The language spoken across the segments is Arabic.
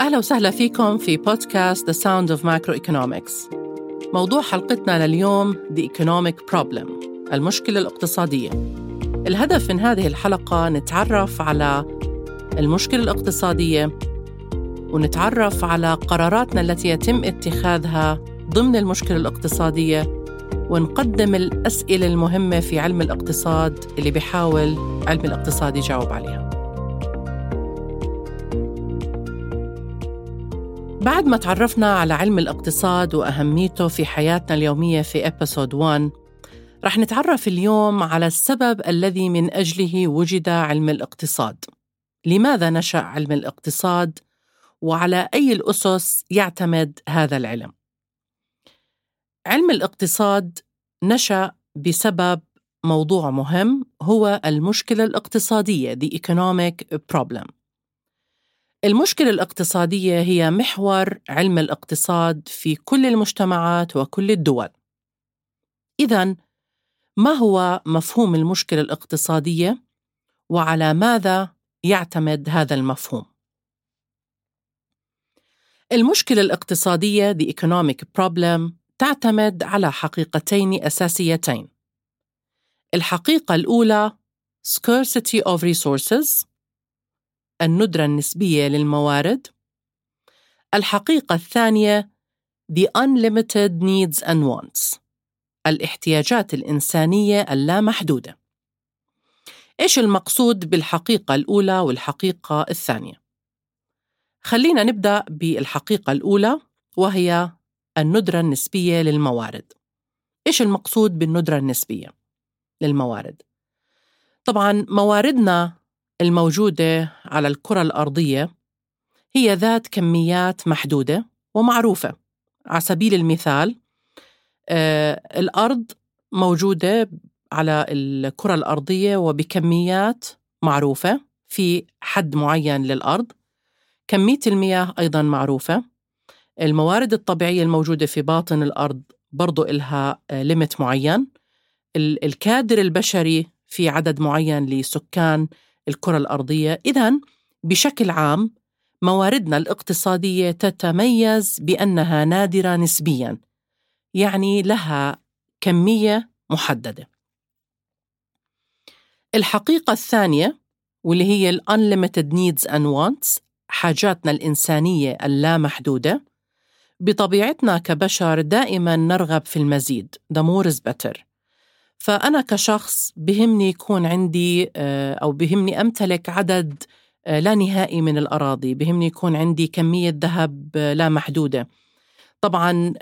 أهلا وسهلا فيكم في بودكاست The Sound of Macroeconomics موضوع حلقتنا لليوم The Economic Problem المشكلة الاقتصادية. الهدف من هذه الحلقة نتعرف على المشكلة الاقتصادية ونتعرف على قراراتنا التي يتم اتخاذها ضمن المشكلة الاقتصادية ونقدم الأسئلة المهمة في علم الاقتصاد اللي بيحاول علم الاقتصاد يجاوب عليها. بعد ما تعرفنا على علم الاقتصاد وأهميته في حياتنا اليومية في أبيسود 1 رح نتعرف اليوم على السبب الذي من أجله وجد علم الاقتصاد. لماذا نشأ علم الاقتصاد؟ وعلى أي الأسس يعتمد هذا العلم؟ علم الاقتصاد نشأ بسبب موضوع مهم هو المشكلة الاقتصادية the economic problem. المشكلة الاقتصادية هي محور علم الاقتصاد في كل المجتمعات وكل الدول. إذا ما هو مفهوم المشكلة الاقتصادية وعلى ماذا يعتمد هذا المفهوم؟ المشكلة الاقتصادية the economic problem تعتمد على حقيقتين أساسيتين. الحقيقة الأولى scarcity of resources الندرة النسبية للموارد الحقيقة الثانية The Unlimited Needs and Wants الاحتياجات الإنسانية اللامحدودة إيش المقصود بالحقيقة الأولى والحقيقة الثانية؟ خلينا نبدأ بالحقيقة الأولى وهي الندرة النسبية للموارد إيش المقصود بالندرة النسبية للموارد؟ طبعا مواردنا الموجودة على الكرة الأرضية هي ذات كميات محدودة ومعروفة. على سبيل المثال آه الأرض موجودة على الكرة الأرضية وبكميات معروفة في حد معين للأرض كمية المياه أيضا معروفة. الموارد الطبيعية الموجودة في باطن الأرض برضو إلها ليمت معين. الكادر البشري في عدد معين لسكان الكرة الأرضية. إذا بشكل عام مواردنا الاقتصادية تتميز بأنها نادرة نسبياً يعني لها كمية محددة. الحقيقة الثانية واللي هي ال unlimited needs and wants حاجاتنا الإنسانية اللامحدودة. بطبيعتنا كبشر دائما نرغب في المزيد. The more is better. فأنا كشخص بهمني يكون عندي آه، أو بهمني أمتلك عدد آه، لا نهائي من الأراضي بهمني يكون عندي كمية ذهب آه، لا محدودة. طبعا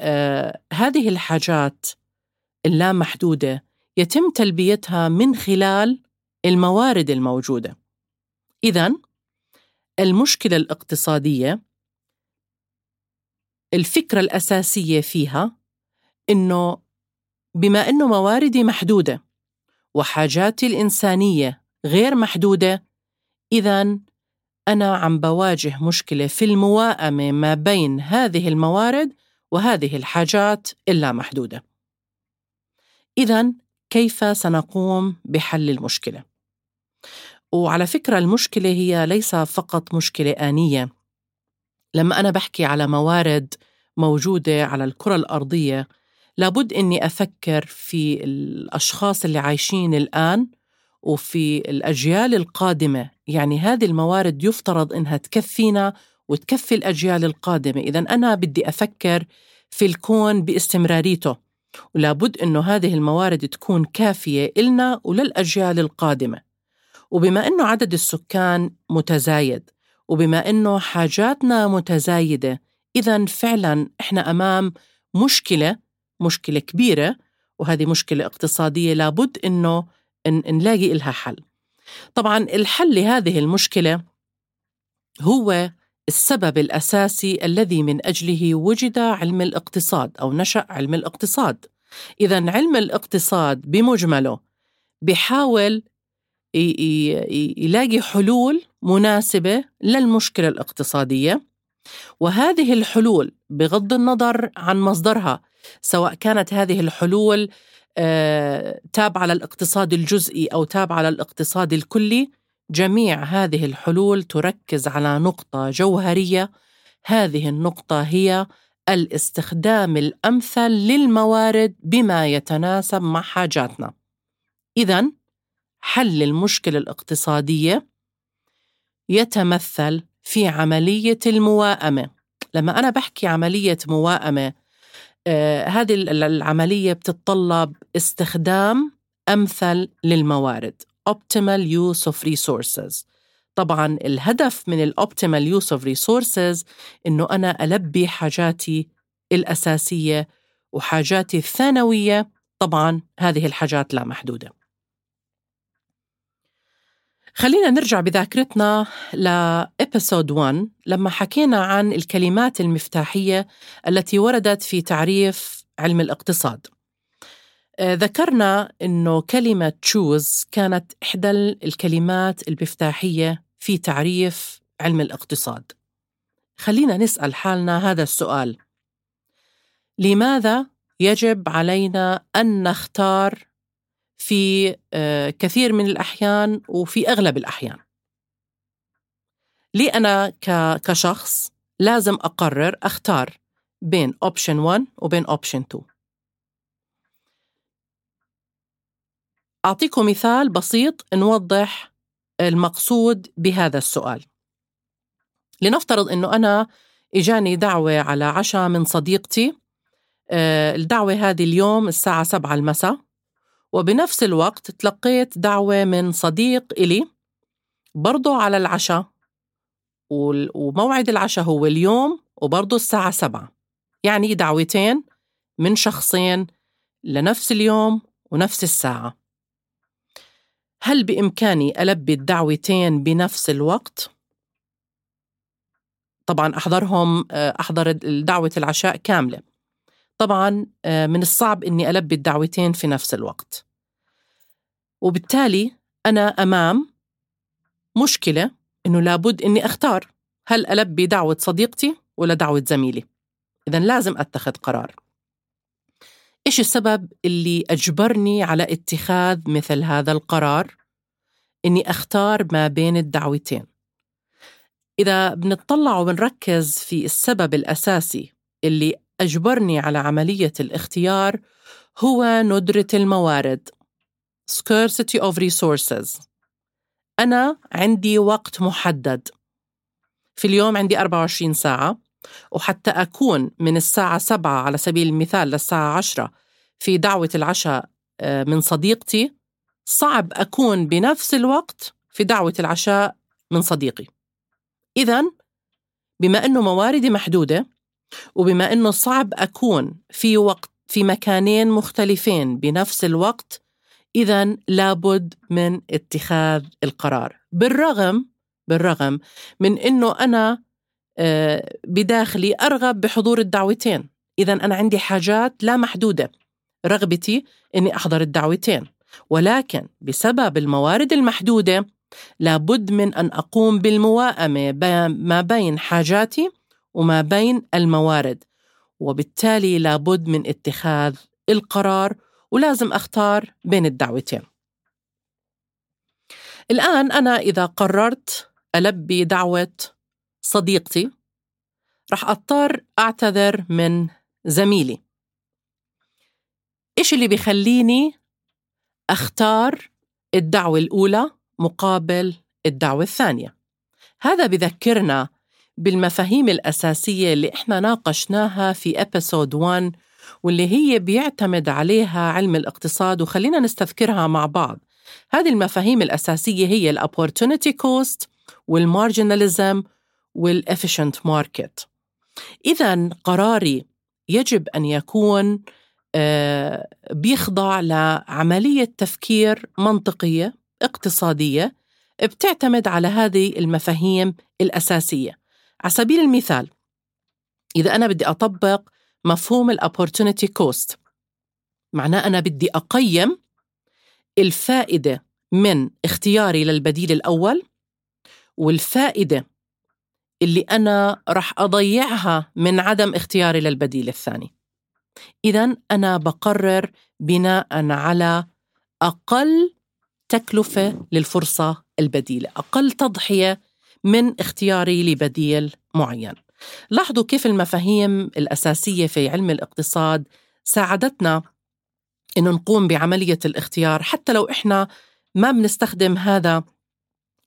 هذه الحاجات اللامحدودة يتم تلبيتها من خلال الموارد الموجودة. إذا المشكلة الاقتصادية الفكرة الأساسية فيها إنه بما أنه مواردي محدودة وحاجاتي الإنسانية غير محدودة إذا أنا عم بواجه مشكلة في المواءمة ما بين هذه الموارد وهذه الحاجات اللامحدودة. إذا كيف سنقوم بحل المشكلة؟ وعلى فكرة المشكلة هي ليس فقط مشكلة آنية. لما أنا بحكي على موارد موجودة على الكرة الأرضية لابد إني أفكر في الأشخاص اللي عايشين الآن وفي الأجيال القادمة. يعني هذه الموارد يفترض إنها تكفينا وتكفي الأجيال القادمة. اذا أنا بدي أفكر في الكون باستمراريته. ولابد إنه هذه الموارد تكون كافية إلنا وللأجيال القادمة. وبما إنه عدد السكان متزايد وبما إنه حاجاتنا متزايدة اذا فعلا إحنا أمام مشكلة مشكلة كبيرة وهذه مشكلة اقتصادية لابد إنه نلاقي لها حل. طبعا الحل لهذه المشكلة هو السبب الأساسي الذي من أجله وجد علم الاقتصاد أو نشأ علم الاقتصاد. إذا علم الاقتصاد بمجمله بيحاول يلاقي حلول مناسبة للمشكلة الاقتصادية وهذه الحلول بغض النظر عن مصدرها سواء كانت هذه الحلول آه، تابعة للاقتصاد الجزئي أو تابعة للاقتصاد الكلي جميع هذه الحلول تركز على نقطة جوهرية هذه النقطة هي الاستخدام الأمثل للموارد بما يتناسب مع حاجاتنا. إذا حل المشكلة الاقتصادية يتمثل في عملية المواءمة. لما أنا بحكي عملية مواءمة آه هذه العملية بتتطلب استخدام أمثل للموارد optimal use of resources. طبعا الهدف من ال optimal use of resources إنه أنا ألبي حاجاتي الأساسية وحاجاتي الثانوية. طبعا هذه الحاجات لا محدودة. خلينا نرجع بذاكرتنا ل episode 1 لما حكينا عن الكلمات المفتاحية التي وردت في تعريف علم الاقتصاد. آه، ذكرنا أنه كلمة choose كانت إحدى الكلمات المفتاحية في تعريف علم الاقتصاد. خلينا نسأل حالنا هذا السؤال. لماذا يجب علينا أن نختار في آه، كثير من الأحيان وفي أغلب الأحيان. لي أنا كشخص لازم أقرر أختار بين option 1 وبين option 2 أعطيكم مثال بسيط نوضح المقصود بهذا السؤال. لنفترض أنه أنا إجاني دعوة على عشاء من صديقتي آه، الدعوة هذه اليوم الساعة سبعة المساء. وبنفس الوقت تلقيت دعوة من صديق إلي برضو على العشاء وموعد العشاء هو اليوم وبرضو الساعة سبعة. يعني دعوتين من شخصين لنفس اليوم ونفس الساعة. هل بإمكاني ألبي الدعوتين بنفس الوقت؟ طبعا أحضرهم آه، أحضر دعوة العشاء كاملة. طبعا آه، من الصعب أني ألبي الدعوتين في نفس الوقت. وبالتالي أنا أمام مشكلة أنه لابد أني أختار هل ألبي دعوة صديقتي ولا دعوة زميلي. إذا لازم أتخذ قرار. إيش السبب اللي أجبرني على اتخاذ مثل هذا القرار؟ إني أختار ما بين الدعوتين. إذا بنطلع وبنركز في السبب الأساسي اللي أجبرني على عملية الاختيار هو ندرة الموارد. Scarcity of resources. أنا عندي وقت محدد. في اليوم عندي 24 ساعة وحتى أكون من الساعة 7 على سبيل المثال للساعة 10 في دعوة العشاء آه، من صديقتي صعب أكون بنفس الوقت في دعوة العشاء من صديقي. إذا بما أنه مواردي محدودة وبما أنه صعب أكون في وقت في مكانين مختلفين بنفس الوقت إذا لابد من اتخاذ القرار. بالرغم بالرغم من أنه أنا آه، بداخلي أرغب بحضور الدعوتين. إذا أنا عندي حاجات لا محدودة. رغبتي أني أحضر الدعوتين. ولكن بسبب الموارد المحدودة لابد من أن أقوم بالمواءمة ما بين حاجاتي وما بين الموارد وبالتالي لابد من اتخاذ القرار ولازم أختار بين الدعوتين. الآن أنا إذا قررت ألبي دعوة صديقتي رح أضطر أعتذر من زميلي. إيش اللي بيخليني أختار الدعوة الأولى مقابل الدعوة الثانية؟ هذا بذكرنا بالمفاهيم الأساسية اللي إحنا ناقشناها في episode 1 واللي هي بيعتمد عليها علم الاقتصاد وخلينا نستذكرها مع بعض. هذه المفاهيم الأساسية هي ال opportunity cost وال marginalism وال efficient market إذا قراري يجب أن يكون آه، بيخضع لعملية تفكير منطقية اقتصادية بتعتمد على هذه المفاهيم الأساسية. على سبيل المثال إذا أنا بدي أطبق مفهوم الأوبورتونيتي كوست معناه أنا بدي أقيم الفائدة من اختياري للبديل الأول والفائدة اللي أنا رح أضيعها من عدم اختياري للبديل الثاني. إذا أنا بقرر بناء على أقل تكلفة للفرصة البديلة، أقل تضحية من اختياري لبديل معين. لاحظوا كيف المفاهيم الأساسية في علم الاقتصاد ساعدتنا إنه نقوم بعملية الاختيار حتى لو إحنا ما بنستخدم هذا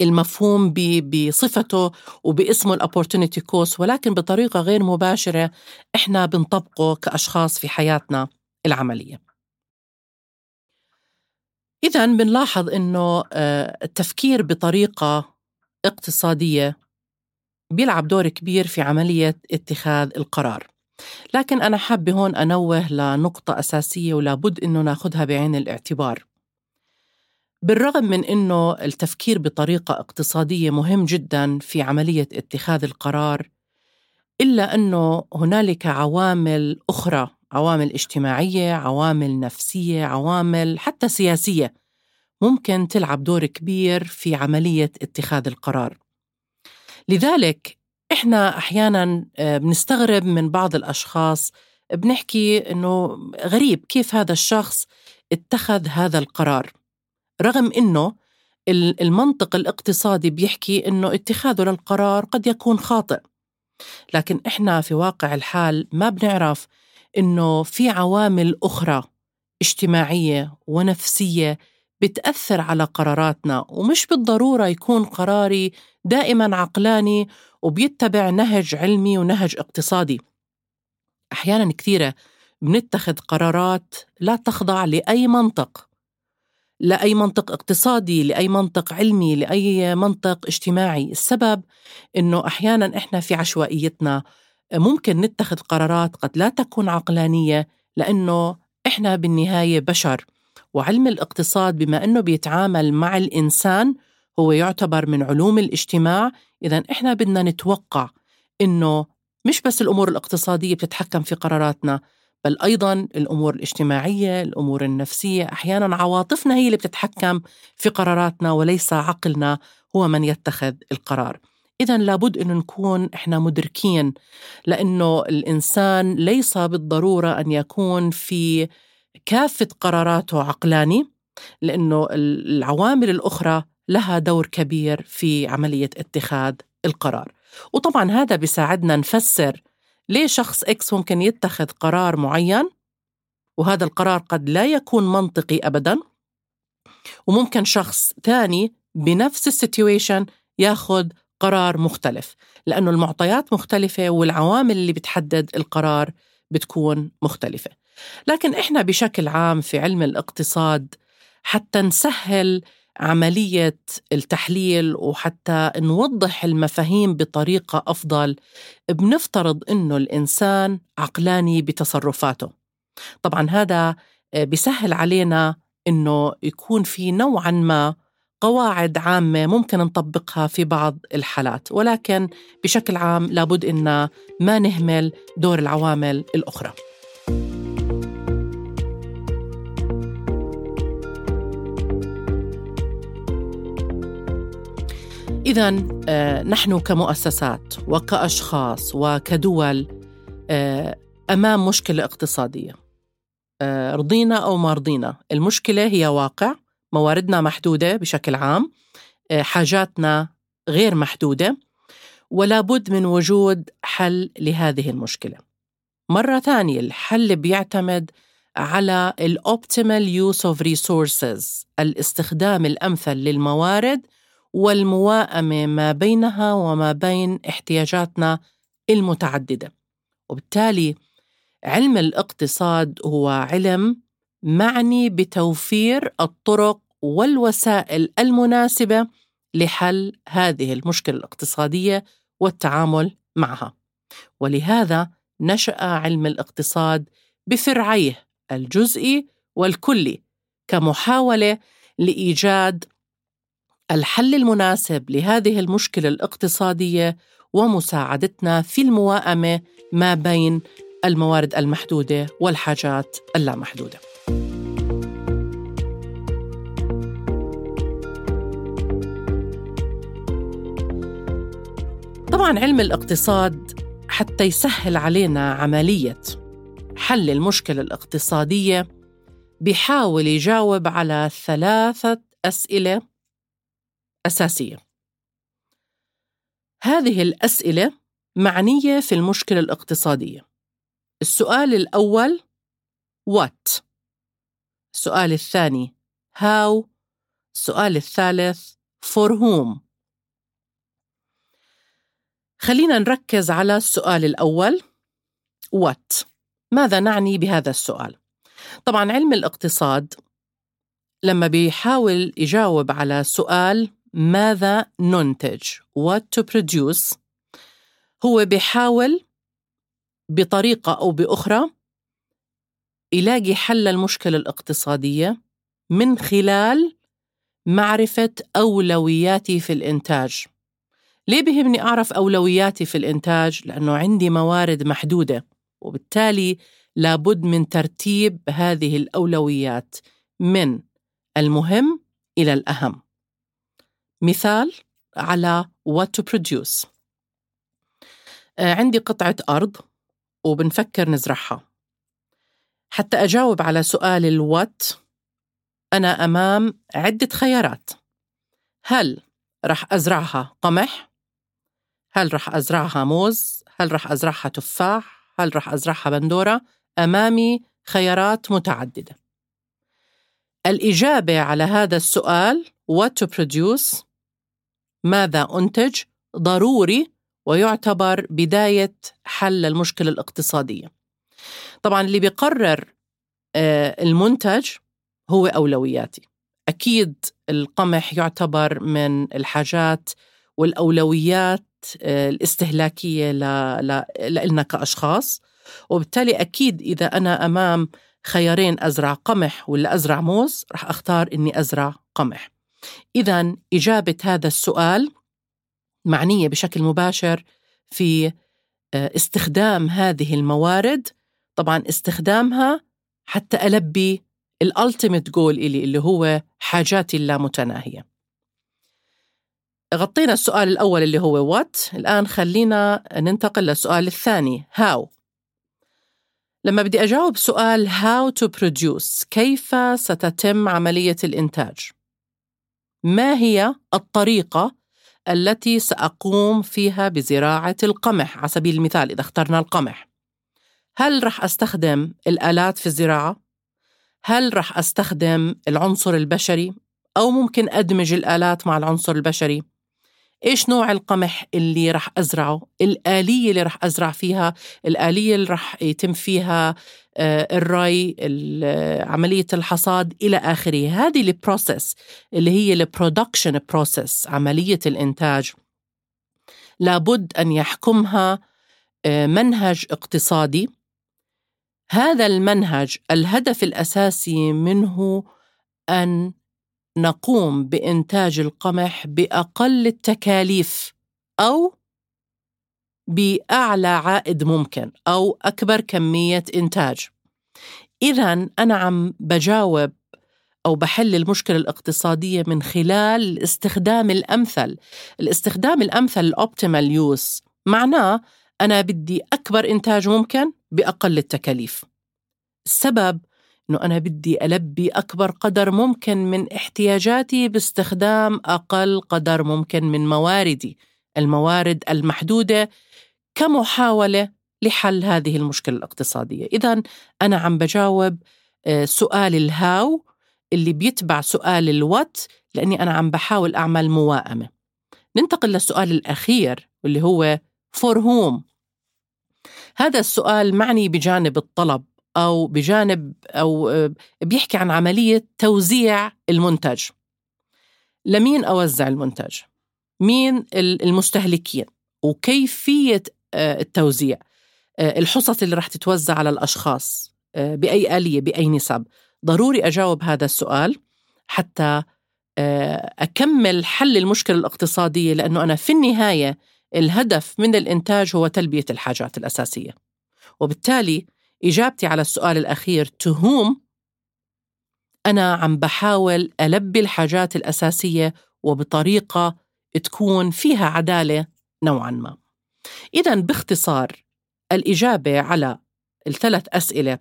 المفهوم بصفته وباسمه الأوبورتونيتي كوست ولكن بطريقة غير مباشرة إحنا بنطبقه كأشخاص في حياتنا العملية إذا بنلاحظ إنه آه، التفكير بطريقة اقتصادية بيلعب دور كبير في عملية اتخاذ القرار. لكن أنا حابة هون أنوه لنقطة أساسية ولابد إنه ناخدها بعين الاعتبار. بالرغم من إنه التفكير بطريقة اقتصادية مهم جدا في عملية اتخاذ القرار إلا إنه هنالك عوامل أخرى عوامل اجتماعية عوامل نفسية عوامل حتى سياسية ممكن تلعب دور كبير في عملية اتخاذ القرار. لذلك إحنا أحيانا آه، بنستغرب من بعض الأشخاص بنحكي إنه غريب كيف هذا الشخص اتخذ هذا القرار. رغم إنه المنطق الاقتصادي بيحكي إنه اتخاذه للقرار قد يكون خاطئ. لكن إحنا في واقع الحال ما بنعرف إنه في عوامل أخرى اجتماعية ونفسية بتأثر على قراراتنا ومش بالضرورة يكون قراري دائما عقلاني وبيتبع نهج علمي ونهج اقتصادي. أحيانا كثيرة بنتخذ قرارات لا تخضع لأي منطق لأي منطق اقتصادي لأي منطق علمي لأي منطق اجتماعي. السبب إنه أحيانا إحنا في عشوائيتنا ممكن نتخذ قرارات قد لا تكون عقلانية لأنه إحنا بالنهاية بشر. وعلم الاقتصاد بما أنه بيتعامل مع الإنسان هو يعتبر من علوم الاجتماع اذا إحنا بدنا نتوقع إنه مش بس الأمور الاقتصادية بتتحكم في قراراتنا بل أيضا الأمور الاجتماعية، الأمور النفسية، أحيانا عواطفنا هي اللي بتتحكم في قراراتنا وليس عقلنا هو من يتخذ القرار. اذا لابد إنه نكون إحنا مدركين لأنه الإنسان ليس بالضرورة أن يكون في كافة قراراته عقلاني لأنه العوامل الأخرى لها دور كبير في عملية اتخاذ القرار. وطبعا هذا بيساعدنا نفسر ليه شخص إكس ممكن يتخذ قرار معين وهذا القرار قد لا يكون منطقي أبدا وممكن شخص ثاني بنفس السيتويشن ياخذ قرار مختلف لأنه المعطيات مختلفة والعوامل اللي بتحدد القرار بتكون مختلفة لكن إحنا بشكل عام في علم الاقتصاد حتى نسهل عملية التحليل وحتى نوضح المفاهيم بطريقة أفضل بنفترض إنه الإنسان عقلاني بتصرفاته. طبعا هذا بيسهل علينا إنه يكون في نوعا ما قواعد عامة ممكن نطبقها في بعض الحالات ولكن بشكل عام لابد إن ما نهمل دور العوامل الأخرى. إذا آه، نحن كمؤسسات وكأشخاص وكدول آه، أمام مشكلة اقتصادية. آه، رضينا أو ما رضينا. المشكلة هي واقع مواردنا محدودة بشكل عام حاجاتنا غير محدودة ولا بد من وجود حل لهذه المشكلة. مرة ثانية الحل بيعتمد على ال optimal use of resources الاستخدام الأمثل للموارد والمواءمه ما بينها وما بين احتياجاتنا المتعددة. وبالتالي علم الاقتصاد هو علم معني بتوفير الطرق والوسائل المناسبة لحل هذه المشكلة الاقتصادية والتعامل معها. ولهذا نشأ علم الاقتصاد بفرعيه الجزئي والكلي كمحاولة لإيجاد الحل المناسب لهذه المشكلة الاقتصادية ومساعدتنا في المواءمه ما بين الموارد المحدودة والحاجات اللامحدودة. طبعا علم الاقتصاد حتى يسهل علينا عملية حل المشكلة الاقتصادية بيحاول يجاوب على ثلاثة أسئلة أساسية. هذه الأسئلة معنية في المشكلة الاقتصادية. السؤال الأول what السؤال الثاني how السؤال الثالث for whom خلينا نركز على السؤال الأول what ماذا نعني بهذا السؤال؟ طبعا علم الاقتصاد لما بيحاول يجاوب على سؤال ماذا ننتج؟ What to produce هو بيحاول بطريقة أو بأخرى يلاقي حل المشكلة الاقتصادية من خلال معرفة أولوياتي في الإنتاج. ليه بهمني أعرف أولوياتي في الإنتاج؟ لأنه عندي موارد محدودة وبالتالي لابد من ترتيب هذه الأولويات من المهم إلى الأهم. مثال على what to produce آه، عندي قطعة أرض وبنفكر نزرعها حتى أجاوب على سؤال الوات أنا أمام عدة خيارات هل رح أزرعها قمح؟ هل رح أزرعها موز؟ هل رح أزرعها تفاح؟ هل رح أزرعها بندورة؟ أمامي خيارات متعددة الإجابة على هذا السؤال what to produce ماذا أنتج؟ ضروري ويعتبر بداية حل المشكلة الاقتصادية. طبعا اللي بيقرر آه، المنتج هو أولوياتي. أكيد القمح يعتبر من الحاجات والأولويات آه، الاستهلاكية لنا كأشخاص. وبالتالي أكيد إذا أنا أمام خيارين أزرع قمح ولا أزرع موز رح أختار إني أزرع قمح. إذا إجابة هذا السؤال معنية بشكل مباشر في آه، استخدام هذه الموارد. طبعا استخدامها حتى ألبي الألتيميت جول إلي اللي هو حاجاتي اللامتناهية. غطينا السؤال الأول اللي هو وات الآن خلينا ننتقل للسؤال الثاني هاو لما بدي أجاوب سؤال how to produce كيف ستتم عملية الإنتاج؟ ما هي الطريقة التي سأقوم فيها بزراعة القمح على سبيل المثال إذا اخترنا القمح هل رح أستخدم الآلات في الزراعة؟ هل رح أستخدم العنصر البشري؟ أو ممكن أدمج الآلات مع العنصر البشري؟ إيش نوع القمح اللي رح أزرعه؟ الآلية اللي رح أزرع فيها؟ الآلية اللي رح يتم فيها آه، الري عملية الحصاد إلى آخره هذه ال process اللي هي ال production process عملية الإنتاج لابد أن يحكمها آه، منهج اقتصادي هذا المنهج الهدف الأساسي منه أن نقوم بإنتاج القمح بأقل التكاليف أو بأعلى عائد ممكن أو أكبر كمية إنتاج. اذا أنا عم بجاوب أو بحل المشكلة الاقتصادية من خلال الاستخدام الأمثل. الاستخدام الأمثل الأوبتيمال يوز معناه أنا بدي أكبر إنتاج ممكن بأقل التكاليف. السبب إنه أنا بدي ألبي أكبر قدر ممكن من احتياجاتي باستخدام أقل قدر ممكن من مواردي الموارد المحدودة كمحاولة لحل هذه المشكلة الاقتصادية. اذا أنا عم بجاوب آه، سؤال الهاو اللي بيتبع سؤال الوات لأني أنا عم بحاول أعمل موائمة. ننتقل للسؤال الأخير واللي هو فور هوم هذا السؤال معني بجانب الطلب. أو بجانب أو آه، بيحكي عن عملية توزيع المنتج لمين أوزع المنتج؟ مين المستهلكين؟ وكيفية آه، التوزيع؟ آه، الحصص اللي رح تتوزع على الأشخاص بأي آلية بأي نسب ضروري أجاوب هذا السؤال حتى أكمل حل المشكلة الاقتصادية لأنه أنا في النهاية الهدف من الإنتاج هو تلبية الحاجات الأساسية وبالتالي إجابتي على السؤال الأخير to whom أنا عم بحاول ألبي الحاجات الأساسية وبطريقة تكون فيها عدالة نوعا ما. إذا باختصار الإجابة على الثلاث أسئلة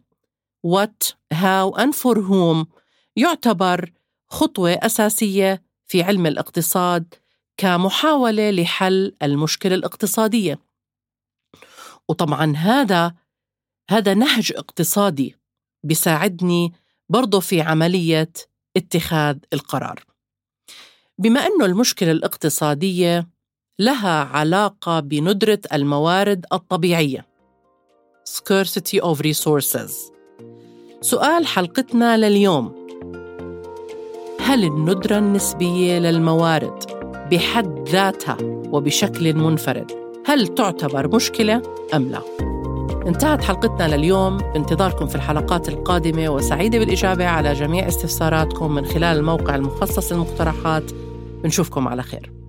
what, how and for whom يعتبر خطوة أساسية في علم الاقتصاد كمحاولة لحل المشكلة الاقتصادية. وطبعا هذا هذا نهج اقتصادي بيساعدني برضه في عملية اتخاذ القرار. بما أنه المشكلة الاقتصادية لها علاقة بندرة الموارد الطبيعية. Scarcity of resources. سؤال حلقتنا لليوم. هل الندرة النسبية للموارد بحد ذاتها وبشكل منفرد هل تعتبر مشكلة أم لا؟ انتهت حلقتنا لليوم. بانتظاركم في الحلقات القادمة وسعيدة بالإجابة على جميع استفساراتكم من خلال الموقع المخصص للمقترحات. بنشوفكم على خير.